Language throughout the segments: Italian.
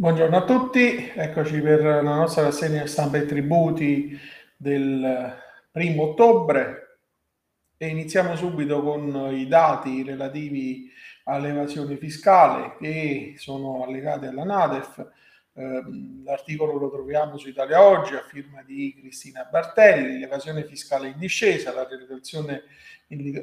Buongiorno a tutti, eccoci per la nostra rassegna stampa e tributi del primo ottobre e iniziamo subito con i dati relativi all'evasione fiscale che sono allegati alla NADEF. Ehm, l'articolo lo troviamo su Italia Oggi a firma di Cristina Bartelli, l'evasione fiscale in discesa, la relazione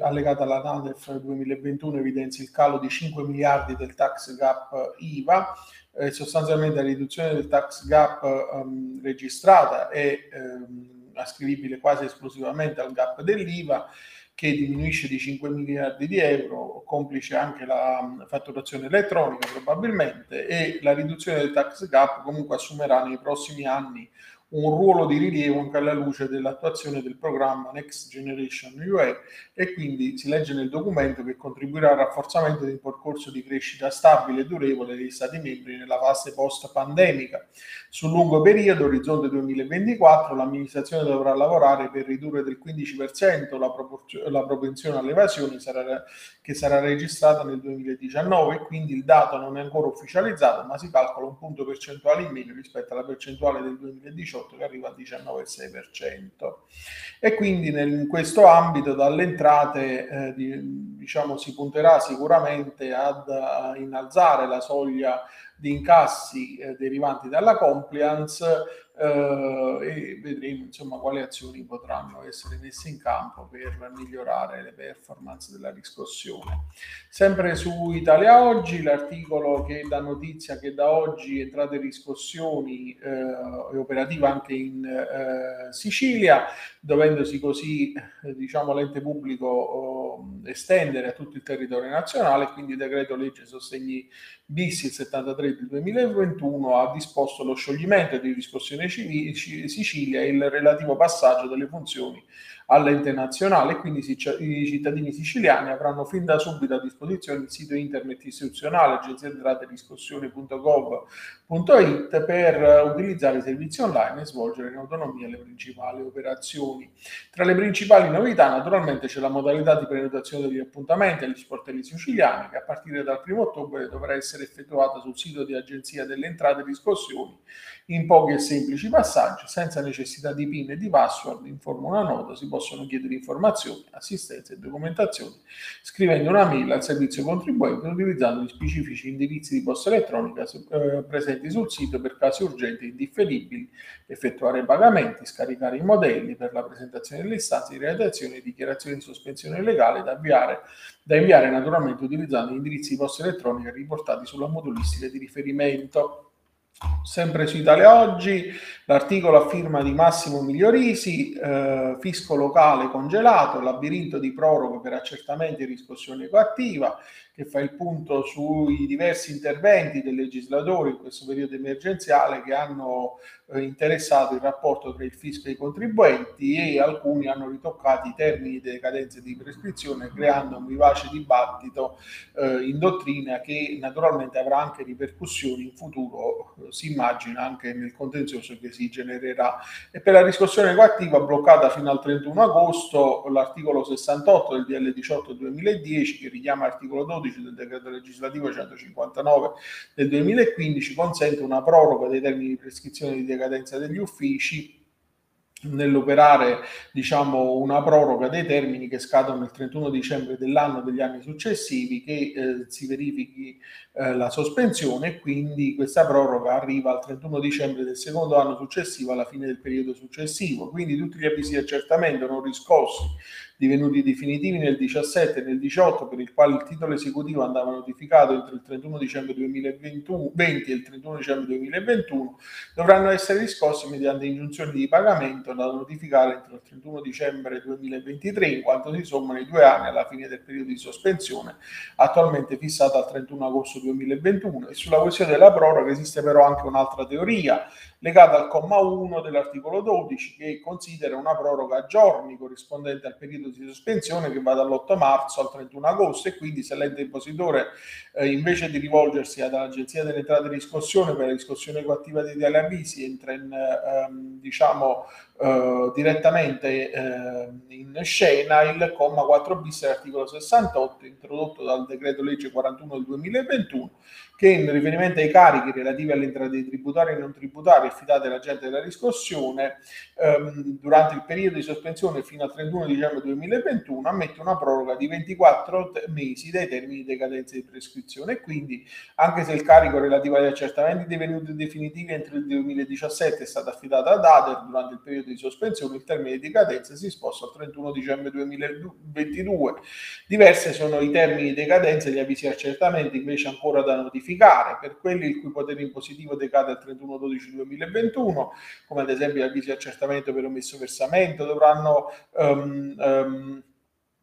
allegata alla NADEF 2021 evidenzia il calo di 5 miliardi del tax gap IVA, eh, sostanzialmente la riduzione del tax gap um, registrata è um, ascrivibile quasi esclusivamente al gap dell'IVA che diminuisce di 5 miliardi di euro, complice anche la fatturazione elettronica probabilmente, e la riduzione del tax gap comunque assumerà nei prossimi anni un ruolo di rilievo anche alla luce dell'attuazione del programma Next Generation UE e quindi si legge nel documento che contribuirà al rafforzamento di un percorso di crescita stabile e durevole degli Stati membri nella fase post-pandemica. Sul lungo periodo, orizzonte 2024, l'amministrazione dovrà lavorare per ridurre del 15% la, proporzio- la propensione all'evasione sarà, che sarà registrata nel 2019 quindi il dato non è ancora ufficializzato ma si calcola un punto percentuale in meno rispetto alla percentuale del 2018 2018 che arriva al 19,6%. E quindi nel, in questo ambito dalle entrate eh, di, diciamo, si punterà sicuramente ad a innalzare la soglia di incassi eh, derivanti dalla compliance e vedremo insomma quali azioni potranno essere messe in campo per migliorare le performance della riscossione. Sempre su Italia Oggi, l'articolo che dà notizia che da oggi entrate riscossioni eh, è operativa anche in eh, Sicilia, dovendosi così eh, diciamo l'ente pubblico oh, estendere a tutto il territorio nazionale, quindi il decreto legge sostegni bis il 73 del 2021 ha disposto lo scioglimento di riscossione Sicilia e il relativo passaggio delle funzioni all'ente nazionale quindi i cittadini siciliani avranno fin da subito a disposizione il sito internet istituzionale agenzia entrate riscossione.gov.it per utilizzare i servizi online e svolgere in autonomia le principali operazioni. Tra le principali novità naturalmente c'è la modalità di prenotazione degli appuntamenti agli sportelli siciliani che a partire dal 1 ottobre dovrà essere effettuata sul sito di Agenzia delle Entrate e Riscossioni in pochi e semplici passaggi senza necessità di PIN e di password in forma una nota si possono chiedere informazioni, assistenza e documentazione scrivendo una mail al servizio contribuente utilizzando gli specifici indirizzi di posta elettronica eh, presenti sul sito per casi urgenti e indifferibili, effettuare pagamenti, scaricare i modelli per la presentazione delle istanze di redazione e dichiarazioni di sospensione legale da inviare, da inviare naturalmente utilizzando gli indirizzi di posta elettronica riportati sulla modulistica di riferimento. Sempre su Italia Oggi, l'articolo a firma di Massimo Migliorisi, eh, fisco locale congelato, labirinto di proroghe per accertamenti e riscossione coattiva, che fa il punto sui diversi interventi del legislatore in questo periodo emergenziale che hanno eh, interessato il rapporto tra il fisco e i contribuenti e alcuni hanno ritoccato i termini delle cadenze di prescrizione creando un vivace dibattito eh, in dottrina che naturalmente avrà anche ripercussioni in futuro, eh, si immagina anche nel contenzioso che si genererà. E per la riscossione coattiva bloccata fino al 31 agosto l'articolo 68 del DL 18 2010 che richiama l'articolo 12 12 del decreto legislativo 159 del 2015 consente una proroga dei termini di prescrizione di decadenza degli uffici nell'operare diciamo una proroga dei termini che scadono il 31 dicembre dell'anno degli anni successivi che eh, si verifichi eh, la sospensione e quindi questa proroga arriva al 31 dicembre del secondo anno successivo alla fine del periodo successivo. Quindi tutti gli avvisi di accertamento non riscossi divenuti definitivi nel 17 e nel 18 per il quale il titolo esecutivo andava notificato entro il 31 dicembre 2020 e il 31 dicembre 2021 dovranno essere riscossi mediante ingiunzioni di pagamento da notificare entro il 31 dicembre 2023 in quanto si sommano i due anni alla fine del periodo di sospensione attualmente fissato al 31 agosto 2021 e sulla questione della proroga esiste però anche un'altra teoria legata al comma 1 dell'articolo 12 che considera una proroga a giorni corrispondente al periodo di sospensione che va dall'8 marzo al 31 agosto e quindi se l'ente impositore eh, invece di rivolgersi all'Agenzia delle Entrate di riscossione per la riscossione coattiva dei tali avvisi entra in ehm, diciamo eh, direttamente eh, in scena il comma 4 bis dell'articolo 68 introdotto dal decreto legge 41 del 2021 che in riferimento ai carichi relativi alle entrate tributarie e non tributarie affidate all'agente della riscossione ehm, durante il periodo di sospensione fino al 31 dicembre 2021 ammette una proroga di 24 mesi dai termini di decadenza di prescrizione. Quindi anche se il carico relativo agli accertamenti divenuti definitivi entro il 2017 è stato affidato ad ADER durante il periodo di sospensione il termine di decadenza si sposta al 31 dicembre 2022 diverse sono i termini di decadenza e gli avvisi accertamenti invece ancora da notificare notificare per quelli il cui potere impositivo decade al 31-12-2021, come ad esempio avvisi di accertamento per omesso versamento, dovranno um, um,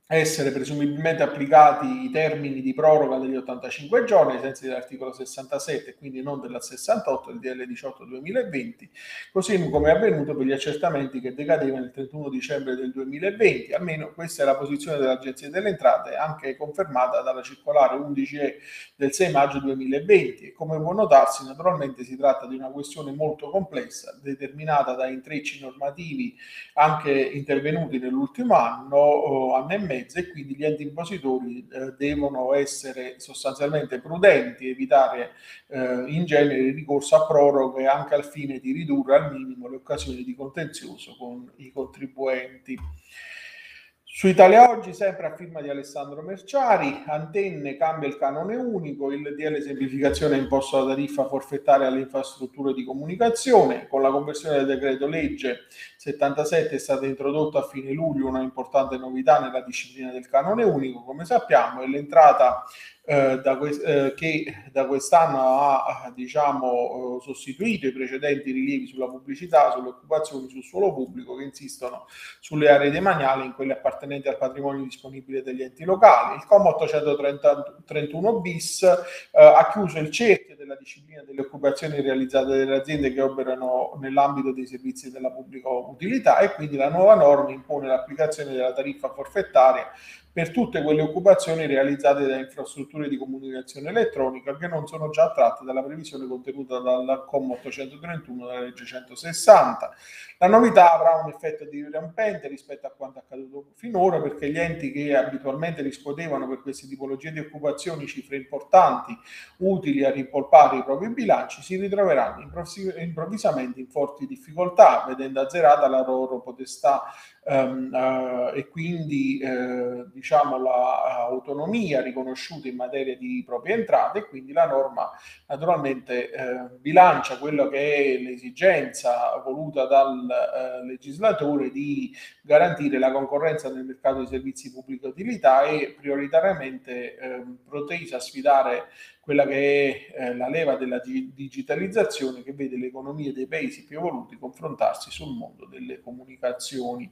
essere presumibilmente applicati i termini di proroga degli 85 giorni ai sensi dell'articolo 67 quindi non della 68 del DL 18 2020 così come è avvenuto per gli accertamenti che decadevano il 31 dicembre del 2020 almeno questa è la posizione dell'Agenzia delle Entrate anche confermata dalla circolare 11E del 6 maggio 2020 e come può notarsi naturalmente si tratta di una questione molto complessa determinata da intrecci normativi anche intervenuti nell'ultimo anno anno e mezzo mezzo e quindi gli enti impositori eh, devono essere sostanzialmente prudenti, evitare eh, in genere il ricorso a proroghe anche al fine di ridurre al minimo le occasioni di contenzioso con i contribuenti. Su Italia Oggi, sempre a firma di Alessandro Merciari, Antenne cambia il canone unico, il DL semplificazione imposto la tariffa forfettaria alle infrastrutture di comunicazione, con la conversione del decreto legge 77 è stata introdotta a fine luglio una importante novità nella disciplina del canone unico, come sappiamo, e l'entrata eh, da que- eh, che da quest'anno ha diciamo, eh, sostituito i precedenti rilievi sulla pubblicità, sulle occupazioni sul suolo pubblico che insistono sulle aree demaniali in quelle appartenenti al patrimonio disponibile degli enti locali. Il comma 831 bis eh, ha chiuso il cerchio della disciplina delle occupazioni realizzate dalle aziende che operano nell'ambito dei servizi della pubblica utilità e quindi la nuova norma impone l'applicazione della tariffa forfettaria per tutte quelle occupazioni realizzate da infrastrutture di comunicazione elettronica che non sono già tratte dalla previsione contenuta dal COM 831 della legge 160. La novità avrà un effetto dirampente rispetto a quanto accaduto finora perché gli enti che abitualmente riscuotevano per queste tipologie di occupazioni cifre importanti utili a rimpolpare i propri bilanci si ritroveranno improvvisamente in forti difficoltà vedendo azzerata la loro potestà um, uh, e quindi uh, diciamo l'autonomia riconosciuta in materia di proprie entrate e quindi la norma naturalmente uh, bilancia quello che è l'esigenza voluta dal legislatore di garantire la concorrenza nel mercato dei servizi pubblica utilità e prioritariamente ehm, protesa a sfidare quella che è eh, la leva della digitalizzazione che vede le economie dei paesi più evoluti confrontarsi sul mondo delle comunicazioni.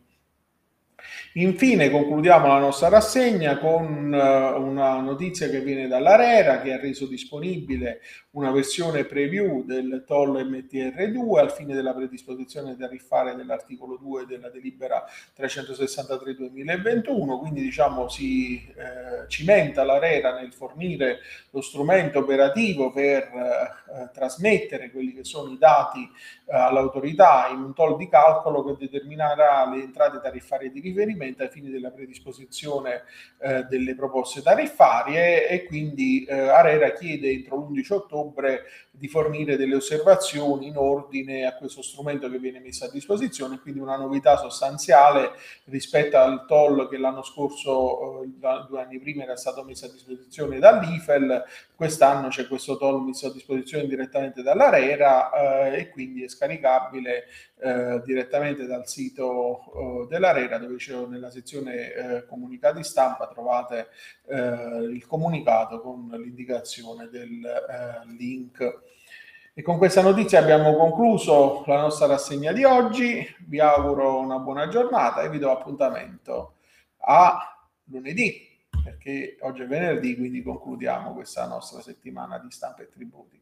Infine concludiamo la nostra rassegna con uh, una notizia che viene dall'Arera che ha reso disponibile una versione preview del TOL MTR2 al fine della predisposizione tariffaria dell'articolo 2 della delibera 363-2021, quindi diciamo si eh, cimenta l'Arera nel fornire lo strumento operativo per eh, trasmettere quelli che sono i dati eh, all'autorità in un TOL di calcolo che determinerà le entrate tariffarie di riferimento ai fini della predisposizione eh, delle proposte tariffarie e quindi eh, Arera chiede entro l'11 ottobre di fornire delle osservazioni in ordine a questo strumento che viene messo a disposizione, quindi una novità sostanziale rispetto al toll che l'anno scorso, eh, due anni prima, era stato messo a disposizione dall'IFEL, quest'anno c'è questo toll messo a disposizione direttamente dall'ARERA eh, e quindi è scaricabile eh, direttamente dal sito eh, dell'ARERA dove c'è nella sezione eh, comunicati stampa trovate eh, il comunicato con l'indicazione del eh, link. E con questa notizia abbiamo concluso la nostra rassegna di oggi. Vi auguro una buona giornata e vi do appuntamento a lunedì, perché oggi è venerdì, quindi concludiamo questa nostra settimana di stampa e tributi.